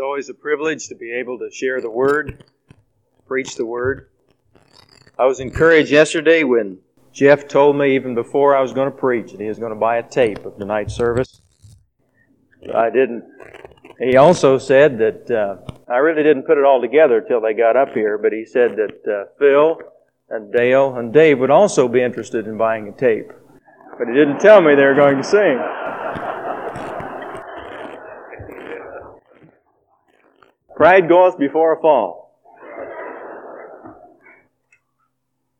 It's always a privilege to be able to share the Word, preach the Word. I was encouraged yesterday when Jeff told me, even before I was going to preach, that he was going to buy a tape of tonight's service. I didn't. He also said that uh, I really didn't put it all together till they got up here, but he said that uh, Phil and Dale and Dave would also be interested in buying a tape. But he didn't tell me they were going to sing. Pride goeth before a fall.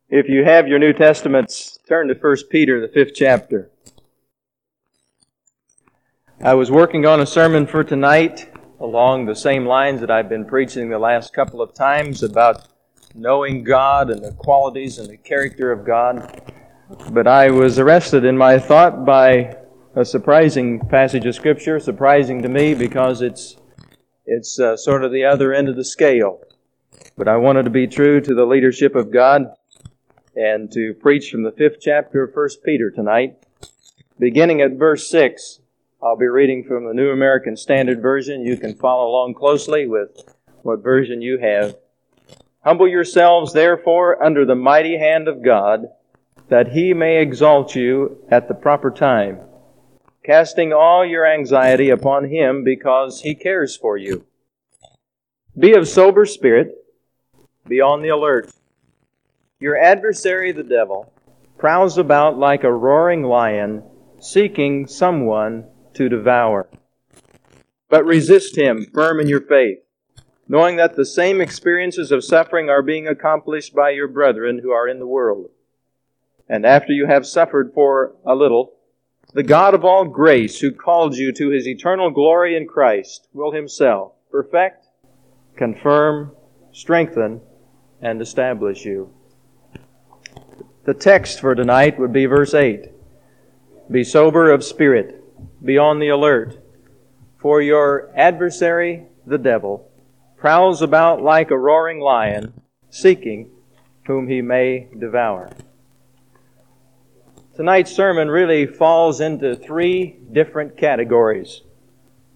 If you have your New Testaments, turn to 1 Peter, the fifth chapter. I was working on a sermon for tonight along the same lines that I've been preaching the last couple of times about knowing God and the qualities and the character of God. But I was arrested in my thought by a surprising passage of Scripture, surprising to me because it's it's uh, sort of the other end of the scale. But I wanted to be true to the leadership of God and to preach from the fifth chapter of 1 Peter tonight. Beginning at verse 6, I'll be reading from the New American Standard Version. You can follow along closely with what version you have. Humble yourselves, therefore, under the mighty hand of God, that he may exalt you at the proper time casting all your anxiety upon Him because He cares for you. Be of sober spirit, be on the alert. Your adversary, the devil, prowls about like a roaring lion, seeking someone to devour. But resist him, firm in your faith, knowing that the same experiences of suffering are being accomplished by your brethren who are in the world. And after you have suffered for a little, the God of all grace, who called you to his eternal glory in Christ, will himself perfect, confirm, strengthen, and establish you. The text for tonight would be verse 8 Be sober of spirit, be on the alert, for your adversary, the devil, prowls about like a roaring lion, seeking whom he may devour. Tonight's sermon really falls into three different categories.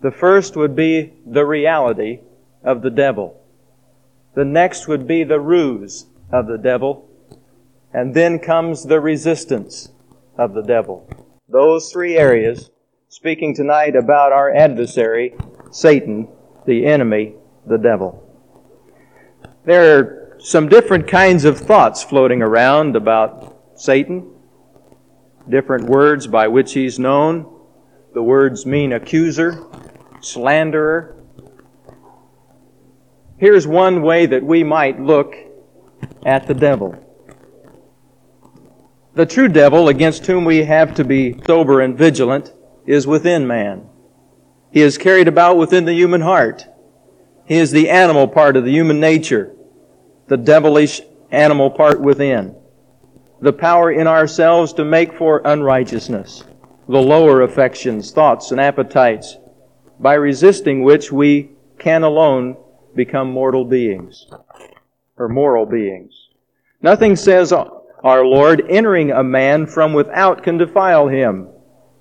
The first would be the reality of the devil. The next would be the ruse of the devil. And then comes the resistance of the devil. Those three areas, speaking tonight about our adversary, Satan, the enemy, the devil. There are some different kinds of thoughts floating around about Satan different words by which he's known. The words mean accuser, slanderer. Here's one way that we might look at the devil. The true devil, against whom we have to be sober and vigilant, is within man. He is carried about within the human heart. He is the animal part of the human nature, the devilish animal part within the power in ourselves to make for unrighteousness, the lower affections, thoughts, and appetites, by resisting which we can alone become mortal beings, or moral beings. Nothing says our Lord, entering a man from without can defile him.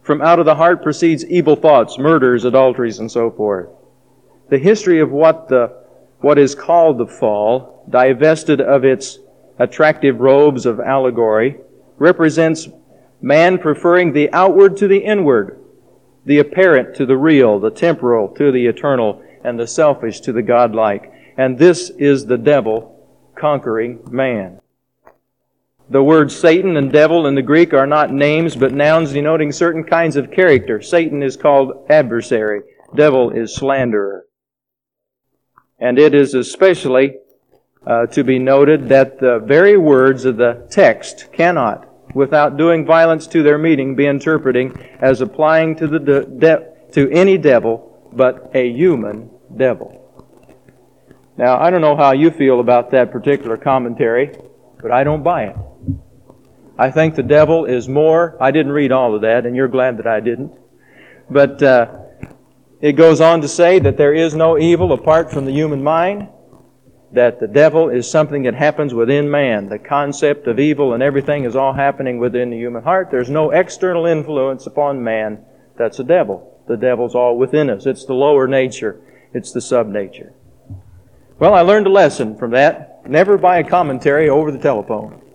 From out of the heart proceeds evil thoughts, murders, adulteries, and so forth. The history of what the what is called the fall, divested of its attractive robes of allegory, represents man preferring the outward to the inward, the apparent to the real, the temporal to the eternal, and the selfish to the godlike. And this is the devil conquering man. The words Satan and devil in the Greek are not names but nouns denoting certain kinds of character. Satan is called adversary. Devil is slanderer. And it is especially uh, to be noted that the very words of the text cannot, without doing violence to their meaning, be interpreted as applying to the de- de- to any devil but a human devil. Now, I don't know how you feel about that particular commentary, but I don't buy it. I think the devil is more. I didn't read all of that, and you're glad that I didn't. But uh, it goes on to say that there is no evil apart from the human mind, that the devil is something that happens within man. The concept of evil and everything is all happening within the human heart. There's no external influence upon man that's a devil. The devil's all within us. It's the lower nature. It's the subnature. Well, I learned a lesson from that. Never buy a commentary over the telephone.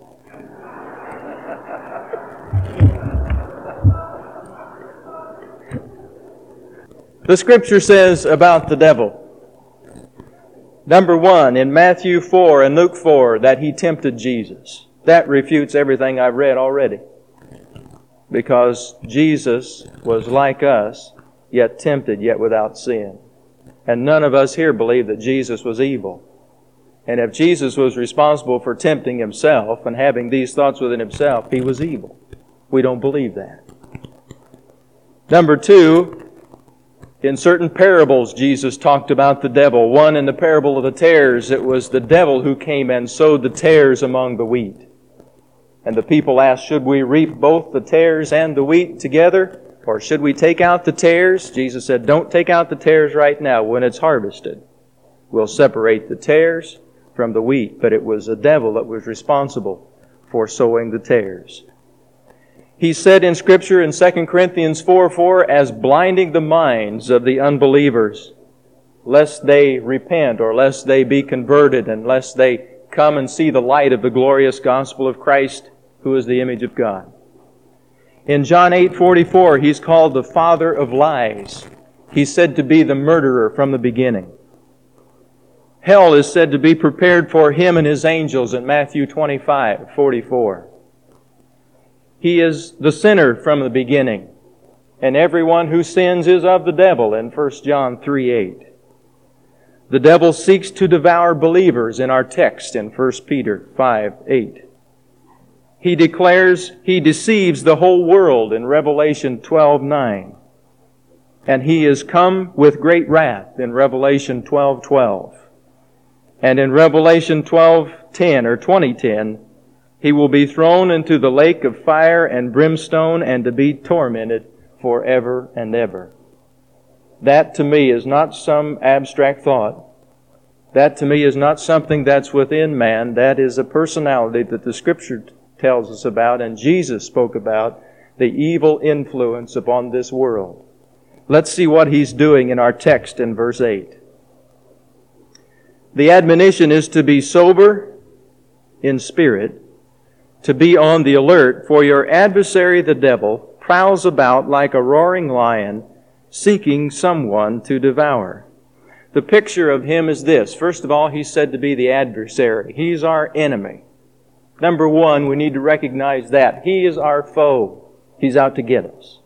The scripture says about the devil. Number one, in Matthew 4 and Luke 4, that he tempted Jesus. That refutes everything I've read already. Because Jesus was like us, yet tempted, yet without sin. And none of us here believe that Jesus was evil. And if Jesus was responsible for tempting himself and having these thoughts within himself, he was evil. We don't believe that. Number two, in certain parables, Jesus talked about the devil. One in the parable of the tares, it was the devil who came and sowed the tares among the wheat. And the people asked, Should we reap both the tares and the wheat together? Or should we take out the tares? Jesus said, Don't take out the tares right now when it's harvested. We'll separate the tares from the wheat. But it was the devil that was responsible for sowing the tares. He said in Scripture in 2 Corinthians 4 4, as blinding the minds of the unbelievers, lest they repent or lest they be converted and lest they come and see the light of the glorious gospel of Christ, who is the image of God. In John 8 44, he's called the father of lies. He's said to be the murderer from the beginning. Hell is said to be prepared for him and his angels in Matthew 25 44. He is the sinner from the beginning. And everyone who sins is of the devil in 1 John 3 8. The devil seeks to devour believers in our text in 1 Peter 5 8. He declares he deceives the whole world in Revelation 12 9. And he is come with great wrath in Revelation 12 12. And in Revelation 12 10 or 2010, he will be thrown into the lake of fire and brimstone and to be tormented forever and ever. That to me is not some abstract thought. That to me is not something that's within man. That is a personality that the scripture tells us about and Jesus spoke about the evil influence upon this world. Let's see what he's doing in our text in verse 8. The admonition is to be sober in spirit to be on the alert, for your adversary the devil prowls about like a roaring lion, seeking someone to devour. The picture of him is this. First of all, he's said to be the adversary. He's our enemy. Number one, we need to recognize that. He is our foe. He's out to get us.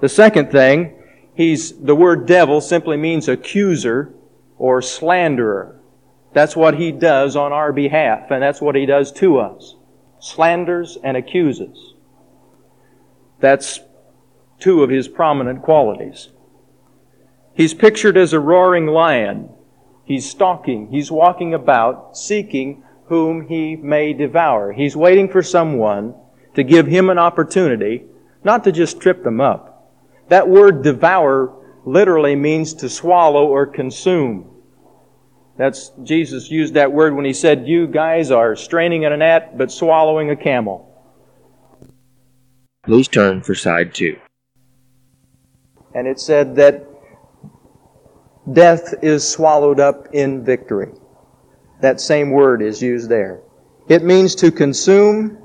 The second thing, he's, the word devil simply means accuser or slanderer. That's what he does on our behalf, and that's what he does to us slanders, and accuses. That's two of his prominent qualities. He's pictured as a roaring lion. He's stalking. He's walking about, seeking whom he may devour. He's waiting for someone to give him an opportunity, not to just trip them up. That word devour literally means to swallow or consume. That's Jesus used that word when he said, "You guys are straining at a gnat but swallowing a camel." Please turn for side 2. And it said that death is swallowed up in victory. That same word is used there. It means to consume,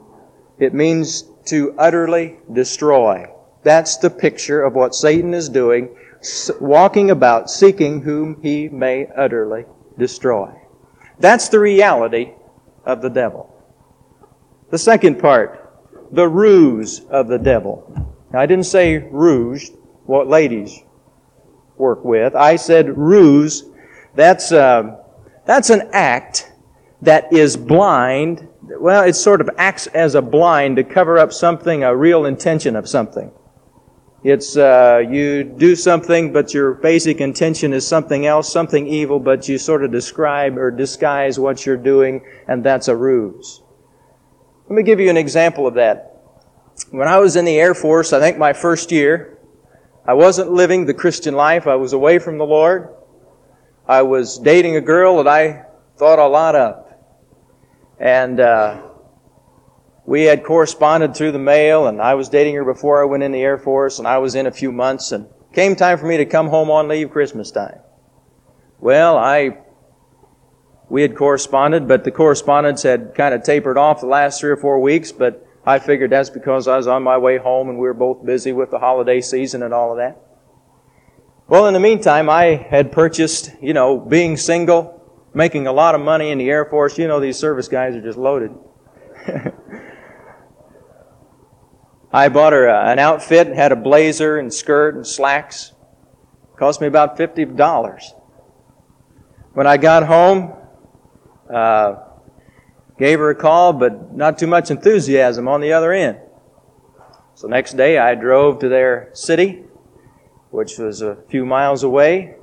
it means to utterly destroy. That's the picture of what Satan is doing, walking about seeking whom he may utterly destroy. That's the reality of the devil. The second part, the ruse of the devil. Now, I didn't say rouge, what ladies work with. I said ruse. That's, uh, that's an act that is blind. Well, it sort of acts as a blind to cover up something, a real intention of something. It's uh, you do something, but your basic intention is something else, something evil, but you sort of describe or disguise what you're doing, and that's a ruse. Let me give you an example of that. When I was in the Air Force, I think my first year, I wasn't living the Christian life. I was away from the Lord. I was dating a girl that I thought a lot of. And uh, we had corresponded through the mail, and I was dating her before I went in the Air Force, and I was in a few months, and came time for me to come home on leave Christmas time. Well, I we had corresponded, but the correspondence had kind of tapered off the last three or four weeks, but I figured that's because I was on my way home and we were both busy with the holiday season and all of that. Well, in the meantime, I had purchased, you know, being single, making a lot of money in the Air Force. You know, these service guys are just loaded. I bought her an outfit, had a blazer and skirt and slacks. Cost me about $50. When I got home, uh, gave her a call, but not too much enthusiasm on the other end. So next day I drove to their city, which was a few miles away,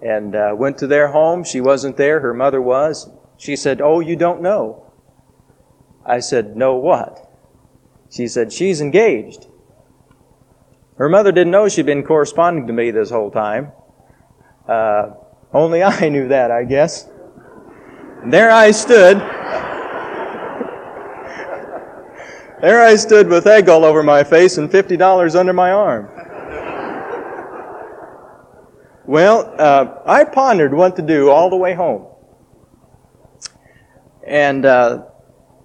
and uh, went to their home. She wasn't there, her mother was. She said, Oh, you don't know. I said, No, what? She said, She's engaged. Her mother didn't know she'd been corresponding to me this whole time. Uh, only I knew that, I guess. And there I stood. There I stood with egg all over my face and $50 under my arm. Well, uh, I pondered what to do all the way home. And uh,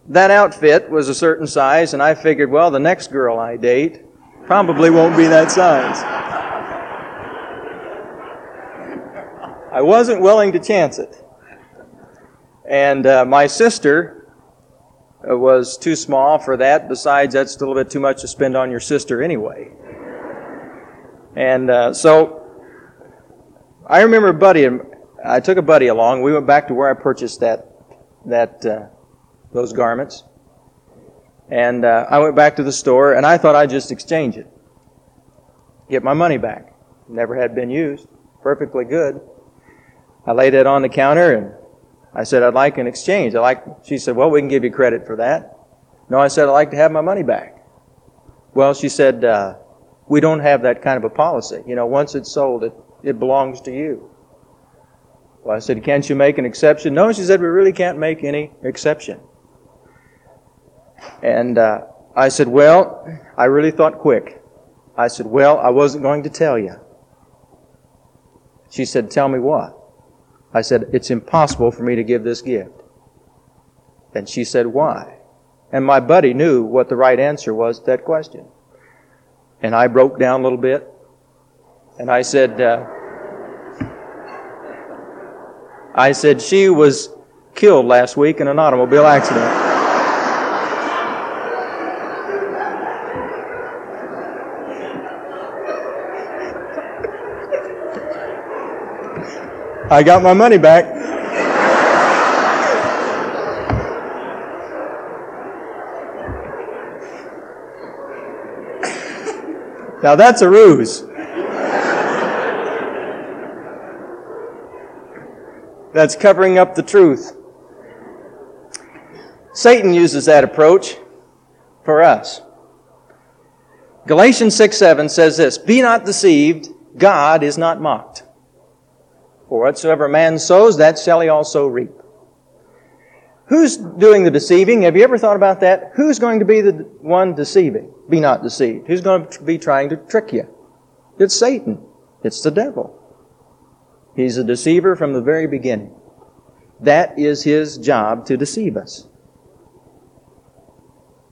that outfit was a certain size, and I figured, well, the next girl I date probably won't be that size. I wasn't willing to chance it. And uh, my sister uh, was too small for that. Besides, that's a little bit too much to spend on your sister anyway. And uh, so I remember a buddy, I took a buddy along. We went back to where I purchased that, that, uh, those garments. And uh, I went back to the store, and I thought I'd just exchange it, get my money back. Never had been used, perfectly good. I laid it on the counter, and I said, I'd like an exchange. I like, she said, well, we can give you credit for that. No, I said, I'd like to have my money back. Well, she said, uh, we don't have that kind of a policy. You know, once it's sold, it, it belongs to you. Well, I said, can't you make an exception? No, she said, we really can't make any exception. And uh, I said, well, I really thought quick. I said, well, I wasn't going to tell you. She said, tell me what? I said, It's impossible for me to give this gift. And she said, Why? And my buddy knew what the right answer was to that question. And I broke down a little bit. And I said, uh, I said, she was killed last week in an automobile accident. I got my money back. Now that's a ruse. That's covering up the truth. Satan uses that approach for us. Galatians 6 7 says this Be not deceived, God is not mocked. For whatsoever man sows, that shall he also reap. Who's doing the deceiving? Have you ever thought about that? Who's going to be the one deceiving? Be not deceived. Who's going to be trying to trick you? It's Satan. It's the devil. He's a deceiver from the very beginning. That is his job to deceive us.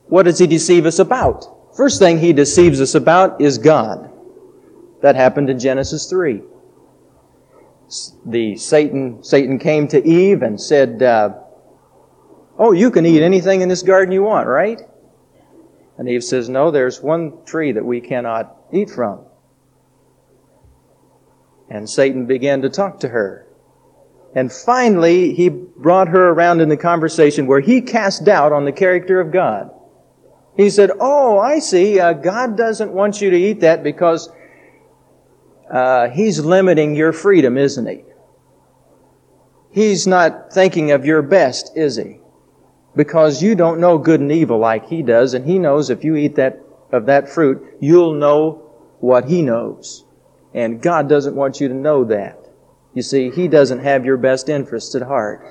What does he deceive us about? First thing he deceives us about is God. That happened in Genesis 3 the Satan, Satan came to Eve and said, uh, Oh, you can eat anything in this garden you want, right? And Eve says, No, there's one tree that we cannot eat from. And Satan began to talk to her. And finally, he brought her around in the conversation where he cast doubt on the character of God. He said, Oh, I see. Uh, God doesn't want you to eat that because uh, he's limiting your freedom, isn't he? He's not thinking of your best, is he? Because you don't know good and evil like he does, and he knows if you eat that of that fruit, you'll know what he knows. And God doesn't want you to know that. You see, he doesn't have your best interests at heart.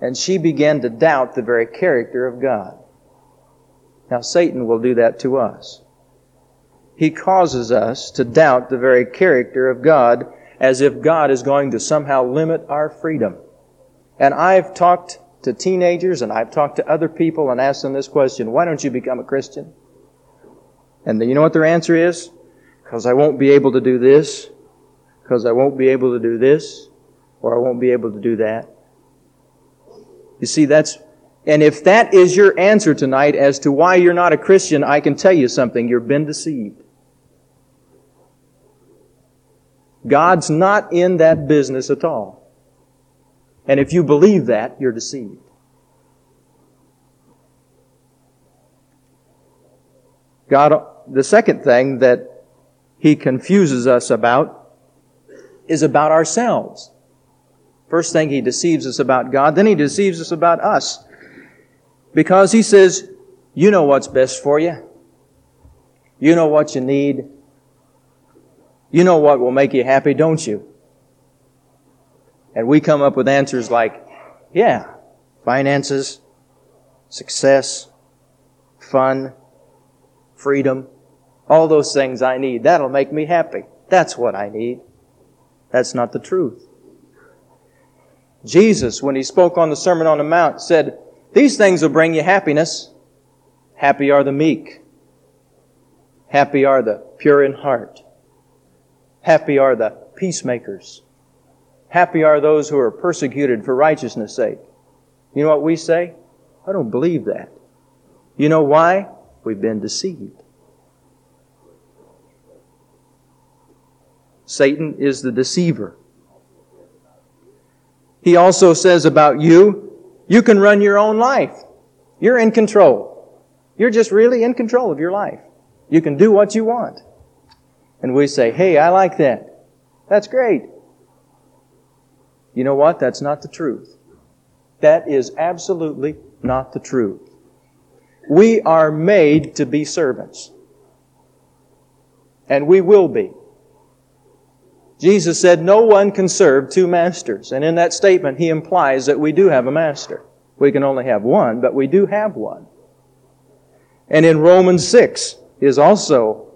And she began to doubt the very character of God. Now, Satan will do that to us he causes us to doubt the very character of God as if God is going to somehow limit our freedom. And I've talked to teenagers and I've talked to other people and asked them this question, why don't you become a Christian? And you know what their answer is? Because I won't be able to do this, because I won't be able to do this, or I won't be able to do that. You see, that's, and if that is your answer tonight as to why you're not a Christian, I can tell you something. You've been deceived. God's not in that business at all. And if you believe that, you're deceived. God, the second thing that He confuses us about is about ourselves. First thing, He deceives us about God, then He deceives us about us. Because He says, You know what's best for you. You know what you need. You know what will make you happy, don't you? And we come up with answers like, yeah, finances, success, fun, freedom, all those things I need. That'll make me happy. That's what I need. That's not the truth. Jesus, when he spoke on the Sermon on the Mount, said, These things will bring you happiness. Happy are the meek. Happy are the pure in heart. Happy are the peacemakers. Happy are those who are persecuted for righteousness' sake. You know what we say? I don't believe that. You know why? We've been deceived. Satan is the deceiver. He also says about you, you can run your own life. You're in control. You're just really in control of your life. You can do what you want. And we say, hey, I like that. That's great. You know what? That's not the truth. That is absolutely not the truth. We are made to be servants. And we will be. Jesus said, No one can serve two masters. And in that statement, he implies that we do have a master. We can only have one, but we do have one. And in Romans 6 is also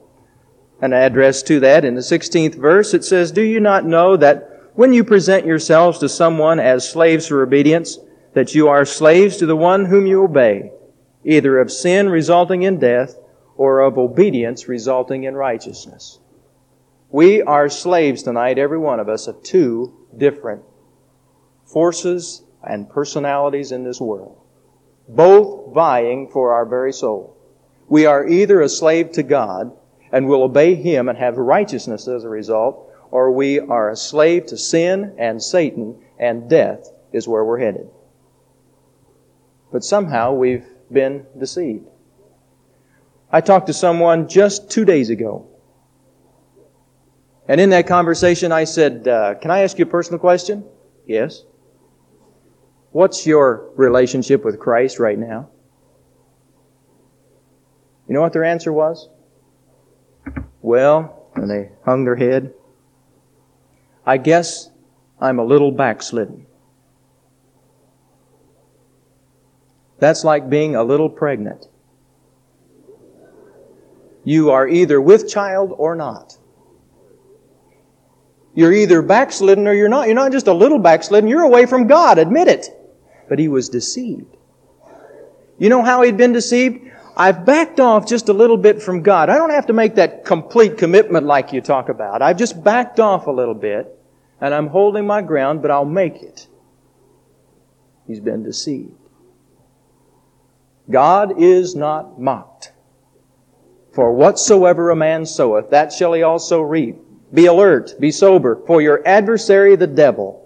an address to that. In the 16th verse, it says, Do you not know that when you present yourselves to someone as slaves for obedience, that you are slaves to the one whom you obey, either of sin resulting in death or of obedience resulting in righteousness? We are slaves tonight, every one of us, of two different forces and personalities in this world, both vying for our very soul. We are either a slave to God and will obey Him and have righteousness as a result, or we are a slave to sin and Satan, and death is where we're headed. But somehow we've been deceived. I talked to someone just two days ago. And in that conversation, I said, uh, Can I ask you a personal question? Yes. What's your relationship with Christ right now? You know what their answer was? Well, and they hung their head. I guess I'm a little backslidden. That's like being a little pregnant. You are either with child or not. You're either backslidden or you're not. You're not just a little backslidden, you're away from God, admit it. But he was deceived. You know how he'd been deceived? I've backed off just a little bit from God. I don't have to make that complete commitment like you talk about. I've just backed off a little bit, and I'm holding my ground, but I'll make it. He's been deceived. God is not mocked. For whatsoever a man soweth, that shall he also reap. Be alert, be sober, for your adversary the devil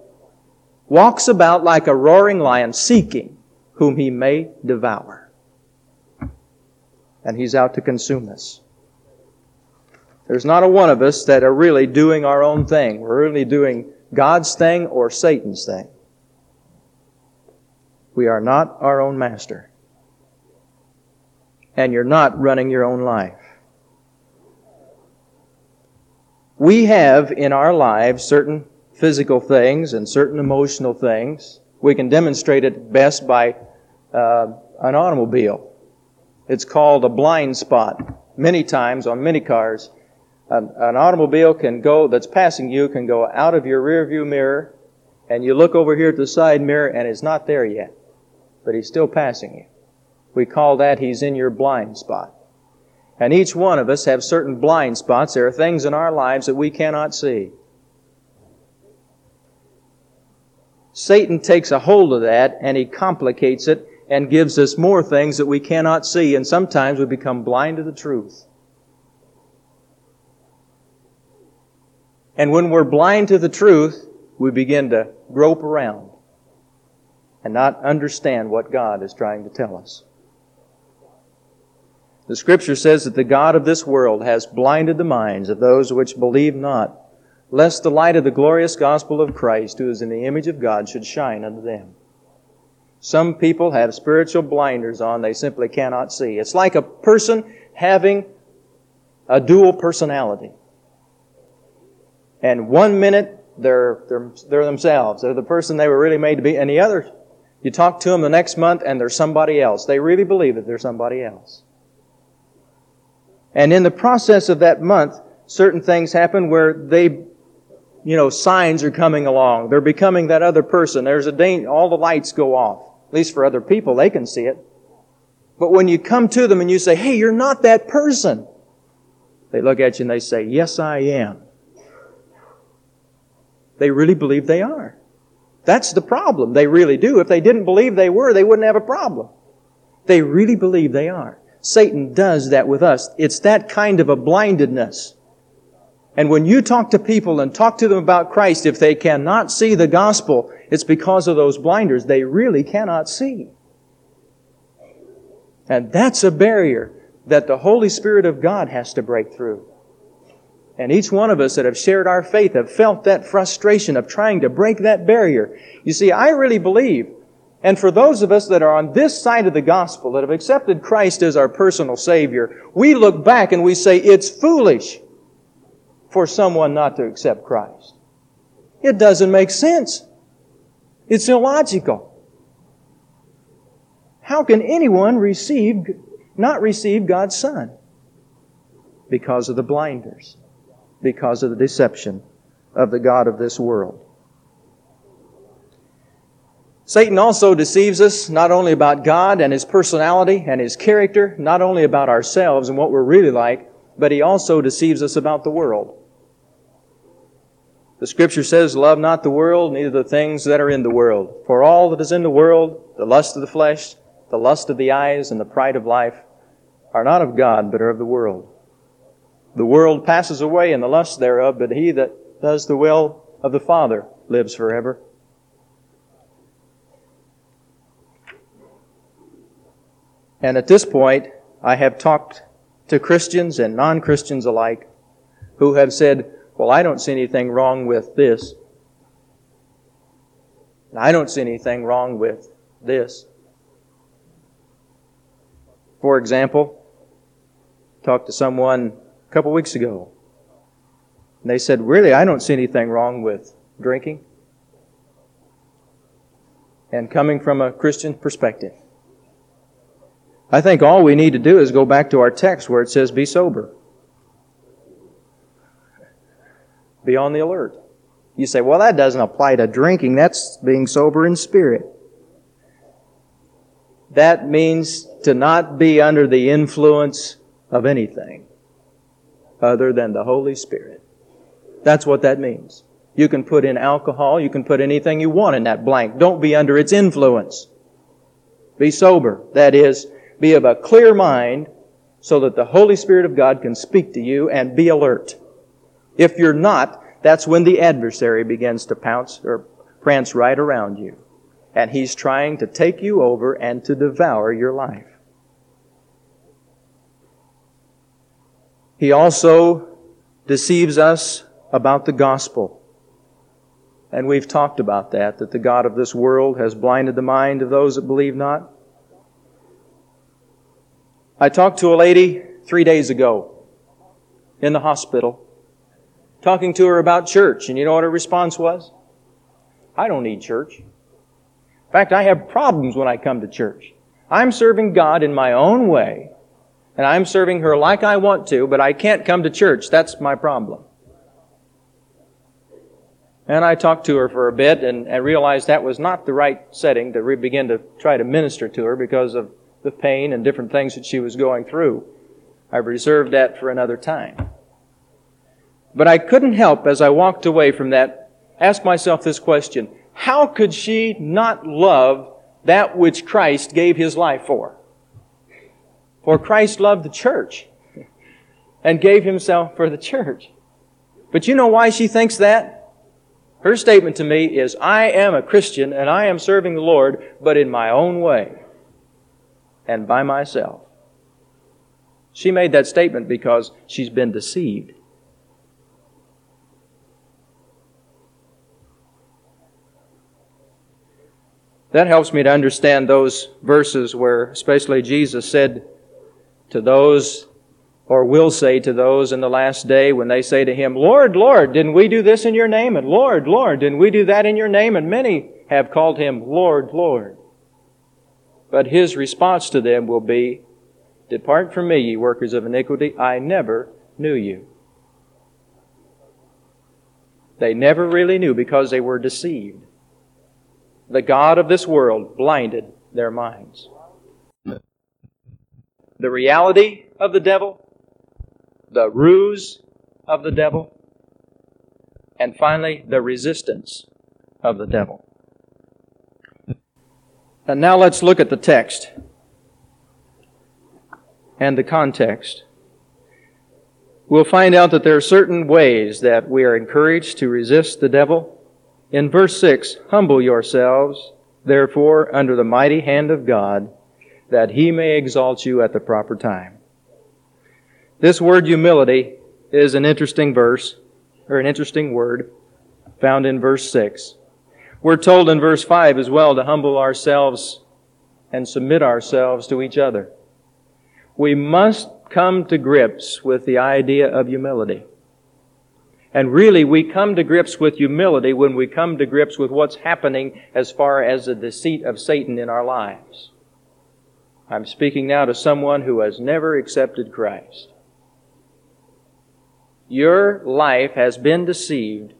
walks about like a roaring lion, seeking whom he may devour and He's out to consume us. There's not a one of us that are really doing our own thing. We're really doing God's thing or Satan's thing. We are not our own master. And you're not running your own life. We have in our lives certain physical things and certain emotional things. We can demonstrate it best by uh, an automobile. It's called a blind spot. Many times on many cars, An, an automobile can go, that's passing you, can go out of your rear view mirror, and you look over here at the side mirror, and it's not there yet. But he's still passing you. We call that he's in your blind spot. And each one of us have certain blind spots. There are things in our lives that we cannot see. Satan takes a hold of that and he complicates it and gives us more things that we cannot see, and sometimes we become blind to the truth. And when we're blind to the truth, we begin to grope around and not understand what God is trying to tell us. The scripture says that the God of this world has blinded the minds of those which believe not, lest the light of the glorious gospel of Christ, who is in the image of God, should shine unto them. Some people have spiritual blinders on they simply cannot see. It's like a person having a dual personality. And one minute they're, they're, they're themselves. They're the person they were really made to be. And the other, you talk to them the next month and they're somebody else. They really believe that they're somebody else. And in the process of that month, certain things happen where they, you know, signs are coming along. They're becoming that other person. There's a danger, all the lights go off. At least for other people, they can see it. But when you come to them and you say, hey, you're not that person, they look at you and they say, yes, I am. They really believe they are. That's the problem. They really do. If they didn't believe they were, they wouldn't have a problem. They really believe they are. Satan does that with us. It's that kind of a blindedness. And when you talk to people and talk to them about Christ, if they cannot see the gospel, it's because of those blinders. They really cannot see. And that's a barrier that the Holy Spirit of God has to break through. And each one of us that have shared our faith have felt that frustration of trying to break that barrier. You see, I really believe and for those of us that are on this side of the gospel, that have accepted Christ as our personal Savior, we look back and we say, it's foolish for someone not to accept Christ. It doesn't make sense. It's illogical. How can anyone receive, not receive God's Son? Because of the blinders. Because of the deception of the God of this world. Satan also deceives us not only about God and His personality and His character, not only about ourselves and what we're really like, but he also deceives us about the world. The scripture says, Love not the world, neither the things that are in the world. For all that is in the world, the lust of the flesh, the lust of the eyes, and the pride of life, are not of God, but are of the world. The world passes away and the lust thereof, but he that does the will of the Father lives forever. And at this point, I have talked to Christians and non Christians alike who have said, Well, I don't see anything wrong with this. I don't see anything wrong with this. For example, talked to someone a couple weeks ago. And they said, Really, I don't see anything wrong with drinking. And coming from a Christian perspective. I think all we need to do is go back to our text where it says, be sober. Be on the alert. You say, well, that doesn't apply to drinking. That's being sober in spirit. That means to not be under the influence of anything other than the Holy Spirit. That's what that means. You can put in alcohol, you can put anything you want in that blank. Don't be under its influence. Be sober. That is, be of a clear mind so that the Holy Spirit of God can speak to you and be alert. If you're not, that's when the adversary begins to pounce or prance right around you. And he's trying to take you over and to devour your life. He also deceives us about the gospel. And we've talked about that, that the God of this world has blinded the mind of those that believe not. I talked to a lady three days ago in the hospital, talking to her about church, and you know what her response was? I don't need church. In fact, I have problems when I come to church. I'm serving God in my own way. And I'm serving her like I want to, but I can't come to church. That's my problem. And I talked to her for a bit and, and realized that was not the right setting to re- begin to try to minister to her because of the pain and different things that she was going through. I've reserved that for another time. But I couldn't help, as I walked away from that, ask myself this question How could she not love that which Christ gave his life for? For Christ loved the church and gave himself for the church. But you know why she thinks that? Her statement to me is, I am a Christian and I am serving the Lord, but in my own way and by myself. She made that statement because she's been deceived. That helps me to understand those verses where, especially Jesus said to those or will say to those in the last day when they say to him, Lord, Lord, didn't we do this in your name? And Lord, Lord, didn't we do that in your name? And many have called him Lord, Lord. But his response to them will be, Depart from me, ye workers of iniquity, I never knew you. They never really knew because they were deceived. The God of this world blinded their minds. The reality of the devil the ruse of the devil, and finally, the resistance of the devil. And now let's look at the text and the context. We'll find out that there are certain ways that we are encouraged to resist the devil. In verse 6, humble yourselves, therefore, under the mighty hand of God, that he may exalt you at the proper time. This word humility is an interesting verse, or an interesting word, found in verse 6. We're told in verse 5 as well to humble ourselves and submit ourselves to each other. We must come to grips with the idea of humility. And really, we come to grips with humility when we come to grips with what's happening as far as the deceit of Satan in our lives. I'm speaking now to someone who has never accepted Christ. Your life has been deceived,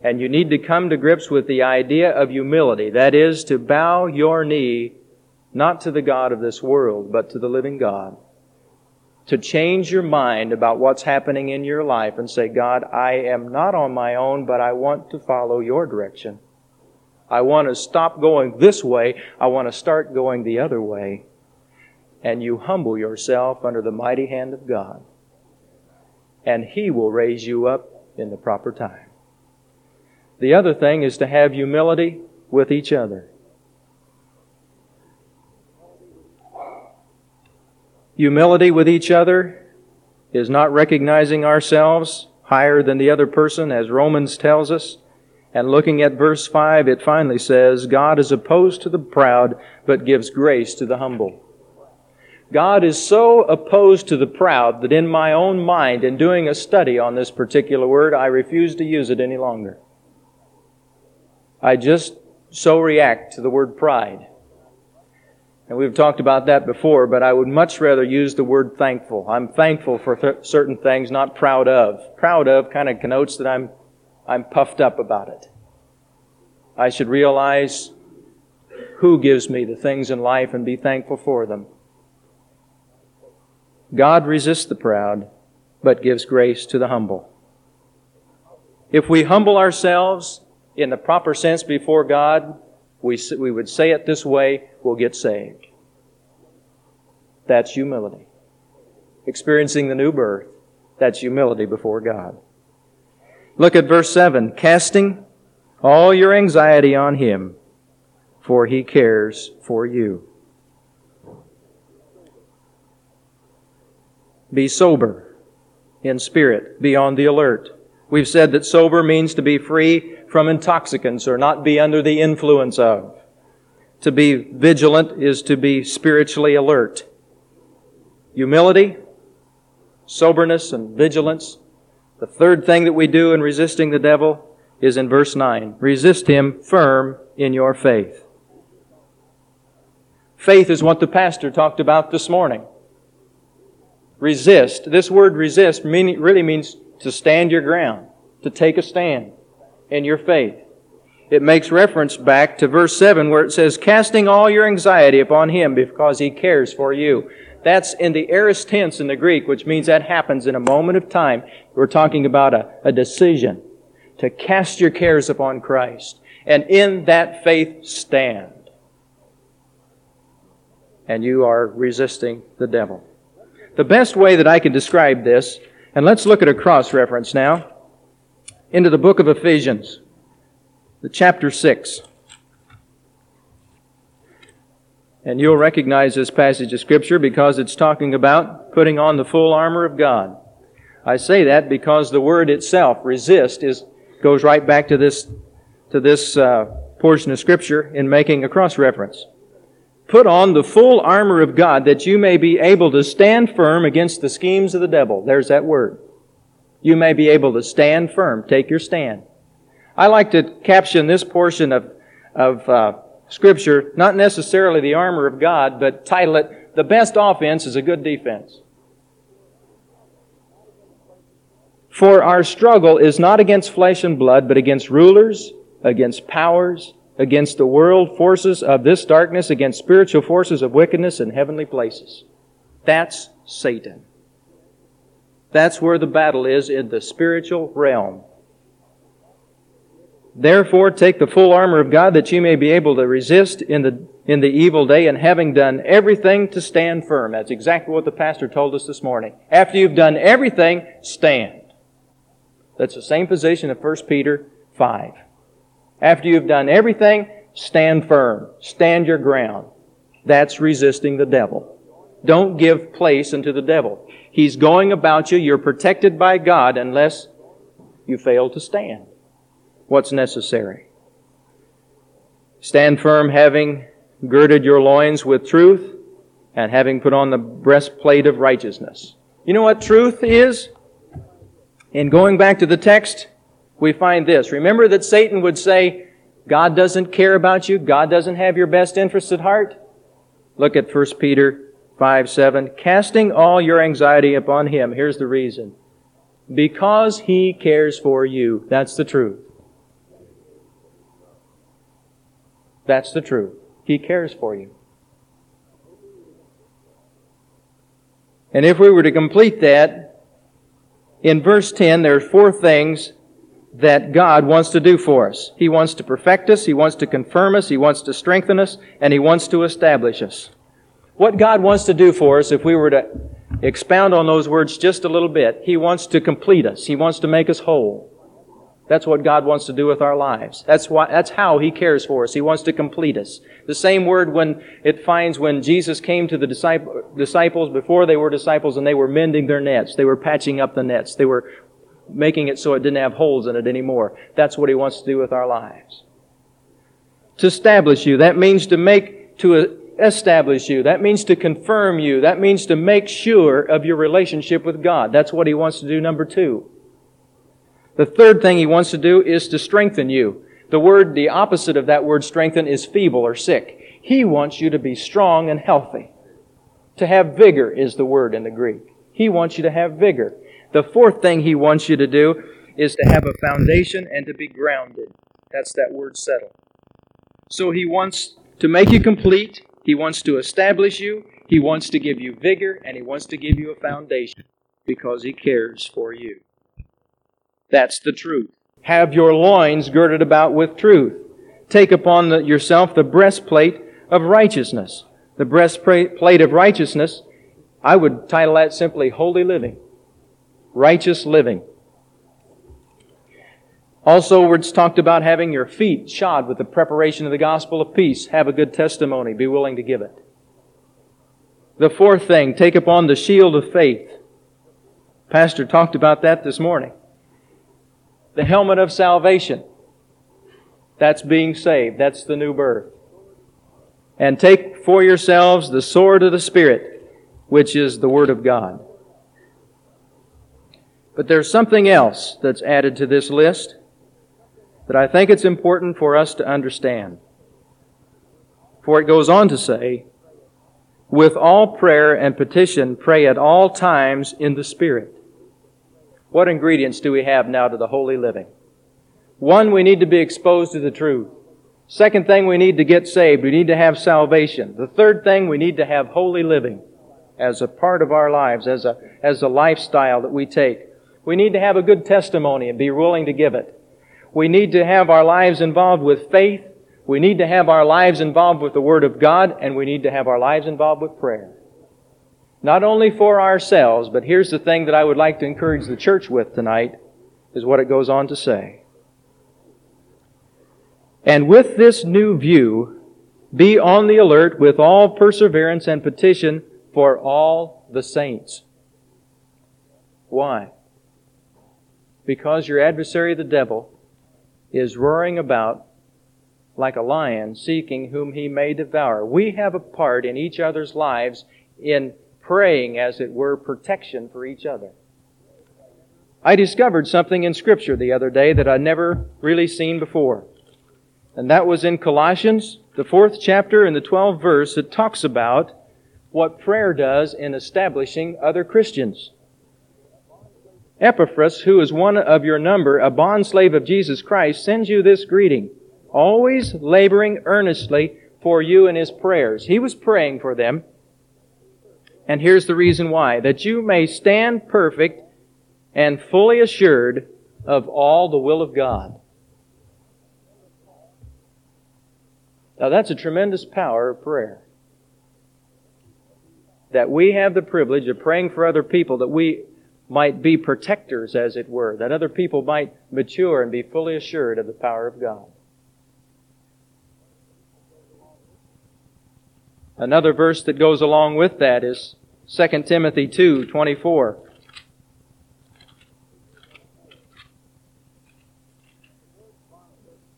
and you need to come to grips with the idea of humility. That is, to bow your knee not to the God of this world, but to the living God. To change your mind about what's happening in your life and say, God, I am not on my own, but I want to follow your direction. I want to stop going this way. I want to start going the other way. And you humble yourself under the mighty hand of God and He will raise you up in the proper time. The other thing is to have humility with each other. Humility with each other is not recognizing ourselves higher than the other person, as Romans tells us. And looking at verse 5, it finally says, God is opposed to the proud, but gives grace to the humble. God is so opposed to the proud that in my own mind, in doing a study on this particular word, I refuse to use it any longer. I just so react to the word pride. And we've talked about that before, but I would much rather use the word thankful. I'm thankful for th- certain things, not proud of. Proud of kind of connotes that I'm, I'm puffed up about it. I should realize who gives me the things in life and be thankful for them. God resists the proud, but gives grace to the humble. If we humble ourselves in the proper sense before God, we, we would say it this way, we'll get saved. That's humility. Experiencing the new birth, that's humility before God. Look at verse 7 casting all your anxiety on Him, for He cares for you. Be sober in spirit. Be on the alert. We've said that sober means to be free from intoxicants or not be under the influence of. To be vigilant is to be spiritually alert. Humility, soberness, and vigilance. The third thing that we do in resisting the devil is in verse 9. Resist him firm in your faith. Faith is what the pastor talked about this morning. resist. This word resist really means to stand your ground, to take a stand in your faith. It makes reference back to verse 7 where it says, casting all your anxiety upon Him because He cares for you. That's in the aorist tense in the Greek, which means that happens in a moment of time. We're talking about a, a decision to cast your cares upon Christ. And in that faith, stand. And you are resisting the devil. The best way that I can describe this, and let's look at a cross reference now, into the book of Ephesians, the chapter 6. And you'll recognize this passage of Scripture because it's talking about putting on the full armor of God. I say that because the word itself, resist, is, goes right back to this, to this uh, portion of Scripture in making a cross reference. Put on the full armor of God that you may be able to stand firm against the schemes of the devil. There's that word. You may be able to stand firm. Take your stand. I like to caption this portion of, of uh, Scripture, not necessarily the armor of God, but title it, The Best Offense is a Good Defense. For our struggle is not against flesh and blood, but against rulers, against powers, against the world forces of this darkness, against spiritual forces of wickedness in heavenly places. That's Satan. That's where the battle is in the spiritual realm. Therefore, take the full armor of God that you may be able to resist in the, in the evil day and having done everything to stand firm. That's exactly what the pastor told us this morning. After you've done everything, stand. That's the same position of 1 Peter 5. After you've done everything, stand firm. Stand your ground. That's resisting the devil. Don't give place unto the devil. He's going about you. You're protected by God unless you fail to stand what's necessary. Stand firm, having girded your loins with truth, and having put on the breastplate of righteousness. You know what truth is? In going back to the text, we find this. Remember that Satan would say, God doesn't care about you, God doesn't have your best interests at heart? Look at 1 Peter 5 7. Casting all your anxiety upon him. Here's the reason. Because he cares for you. That's the truth. That's the truth. He cares for you. And if we were to complete that, in verse 10, there are four things that God wants to do for us. He wants to perfect us, He wants to confirm us, He wants to strengthen us, and He wants to establish us. What God wants to do for us, if we were to expound on those words just a little bit, He wants to complete us. He wants to make us whole. That's what God wants to do with our lives. That's why, that's how He cares for us. He wants to complete us. The same word when it finds when Jesus came to the disciples before they were disciples and they were mending their nets. They were patching up the nets. They were making it so it didn't have holes in it anymore. That's what He wants to do with our lives. To establish you, that means to make, to establish you. That means to confirm you. That means to make sure of your relationship with God. That's what He wants to do, number two. The third thing he wants to do is to strengthen you. The word, the opposite of that word strengthen is feeble or sick. He wants you to be strong and healthy. To have vigor is the word in the Greek. He wants you to have vigor. The fourth thing he wants you to do is to have a foundation and to be grounded. That's that word settle. So he wants to make you complete. He wants to establish you. He wants to give you vigor and he wants to give you a foundation because he cares for you. That's the truth. Have your loins girded about with truth. Take upon the, yourself the breastplate of righteousness. The breastplate of righteousness, I would title that simply holy living. Righteous living. Also, it's talked about having your feet shod with the preparation of the gospel of peace. Have a good testimony. Be willing to give it. The fourth thing, take upon the shield of faith. Pastor talked about that this morning the helmet of salvation. That's being saved. That's the new birth. And take for yourselves the sword of the Spirit, which is the Word of God. But there's something else that's added to this list that I think it's important for us to understand. For it goes on to say, With all prayer and petition, pray at all times in the Spirit. What ingredients do we have now to the holy living? One, we need to be exposed to the truth. Second thing, we need to get saved. We need to have salvation. The third thing, we need to have holy living as a part of our lives, as a, as a lifestyle that we take. We need to have a good testimony and be willing to give it. We need to have our lives involved with faith. We need to have our lives involved with the Word of God, and we need to have our lives involved with prayer. Not only for ourselves, but here's the thing that I would like to encourage the church with tonight, is what it goes on to say. And with this new view, be on the alert with all perseverance and petition for all the saints. Why? Because your adversary, the devil, is roaring about like a lion seeking whom he may devour. We have a part in each other's lives in praying, as it were, protection for each other. I discovered something in Scripture the other day that I'd never really seen before. And that was in Colossians, the fourth chapter and the 12th verse, it talks about what prayer does in establishing other Christians. Epaphras, who is one of your number, a bondslave of Jesus Christ, sends you this greeting, always laboring earnestly for you in his prayers. He was praying for them. And here's the reason why. That you may stand perfect and fully assured of all the will of God. Now that's a tremendous power of prayer. That we have the privilege of praying for other people, that we might be protectors, as it were, that other people might mature and be fully assured of the power of God. Another verse that goes along with that is 2 Timothy 2 24.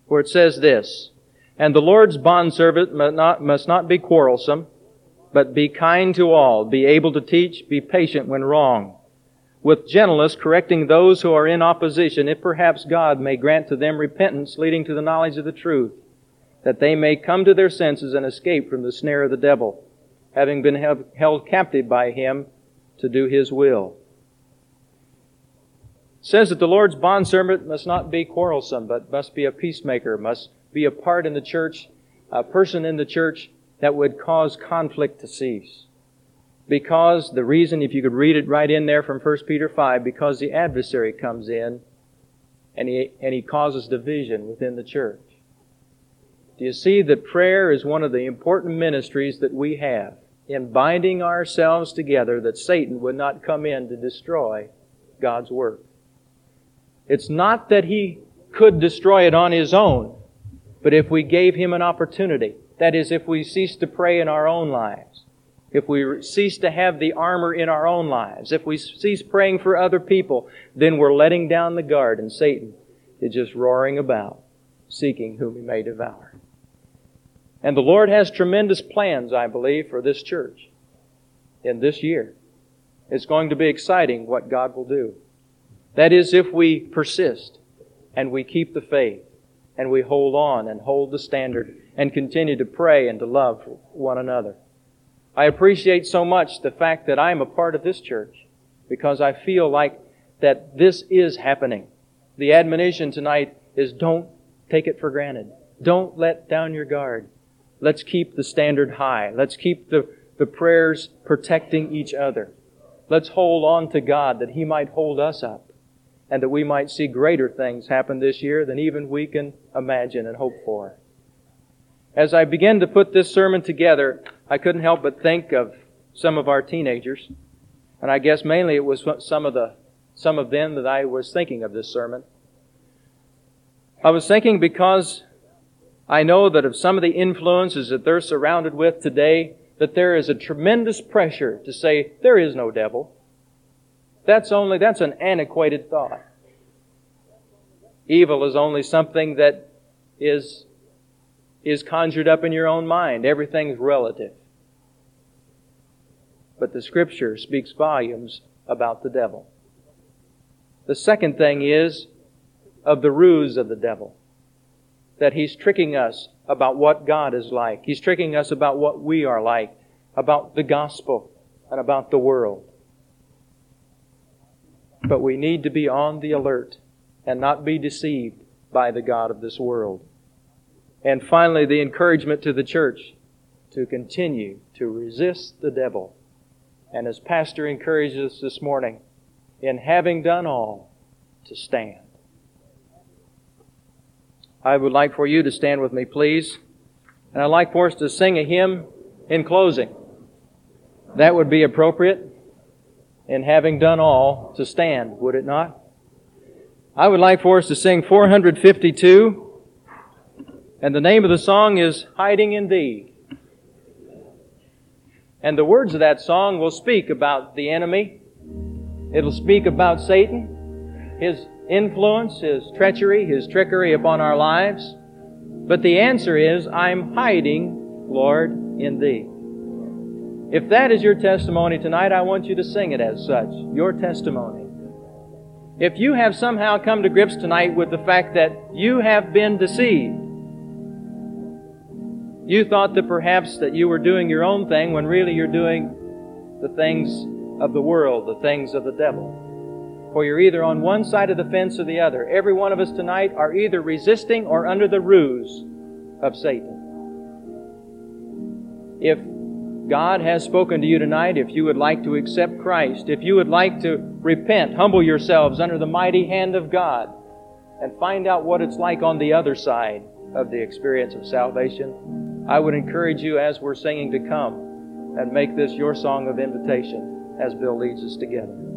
Where it says this, And the Lord's bondservant must not, must not be quarrelsome, but be kind to all, be able to teach, be patient when wrong with gentleness correcting those who are in opposition, if perhaps God may grant to them repentance leading to the knowledge of the truth, that they may come to their senses and escape from the snare of the devil, having been held captive by him to do his will. It says that the Lord's bondservant must not be quarrelsome, but must be a peacemaker, must be a part in the church, a person in the church that would cause conflict to cease because the reason, if you could read it right in there from 1 Peter 5, because the adversary comes in and he, and he causes division within the church. Do you see that prayer is one of the important ministries that we have in binding ourselves together that Satan would not come in to destroy God's work? It's not that he could destroy it on his own, but if we gave him an opportunity, that is, if we cease to pray in our own lives, if we cease to have the armor in our own lives, if we cease praying for other people, then we're letting down the guard and Satan is just roaring about, seeking whom he may devour. And the Lord has tremendous plans, I believe, for this church in this year. It's going to be exciting what God will do. That is, if we persist and we keep the faith and we hold on and hold the standard and continue to pray and to love one another. I appreciate so much the fact that I'm a part of this church because I feel like that this is happening. The admonition tonight is don't take it for granted. Don't let down your guard. Let's keep the standard high. Let's keep the, the prayers protecting each other. Let's hold on to God that He might hold us up and that we might see greater things happen this year than even we can imagine and hope for. As I begin to put this sermon together, I couldn't help but think of some of our teenagers. And I guess mainly it was some of the some of them that I was thinking of this sermon. I was thinking because I know that of some of the influences that they're surrounded with today, that there is a tremendous pressure to say there is no devil. That's only that's an antiquated thought. Evil is only something that is is conjured up in your own mind. Everything's relative. But the Scripture speaks volumes about the devil. The second thing is of the ruse of the devil. That he's tricking us about what God is like. He's tricking us about what we are like. about the gospel and about the world. But we need to be on the alert and not be deceived by the God of this world. And finally, the encouragement to the church to continue to resist the devil. And as Pastor encourages us this morning, in having done all, to stand. I would like for you to stand with me, please. And I'd like for us to sing a hymn in closing. That would be appropriate in having done all to stand, would it not? I would like for us to sing 452, and the name of the song is Hiding in Thee. And the words of that song will speak about the enemy. It'll speak about Satan, his influence, his treachery, his trickery upon our lives. But the answer is, I'm hiding, Lord, in Thee. If that is your testimony tonight, I want you to sing it as such. Your testimony. If you have somehow come to grips tonight with the fact that you have been deceived, you thought that perhaps that you were doing your own thing when really you're doing the things of the world, the things of the devil. For you're either on one side of the fence or the other. Every one of us tonight are either resisting or under the ruse of Satan. If God has spoken to you tonight, if you would like to accept Christ, if you would like to repent, humble yourselves under the mighty hand of God, and find out what it's like on the other side of the experience of salvation, I would encourage you as we're singing to come and make this your song of invitation as Bill leads us together.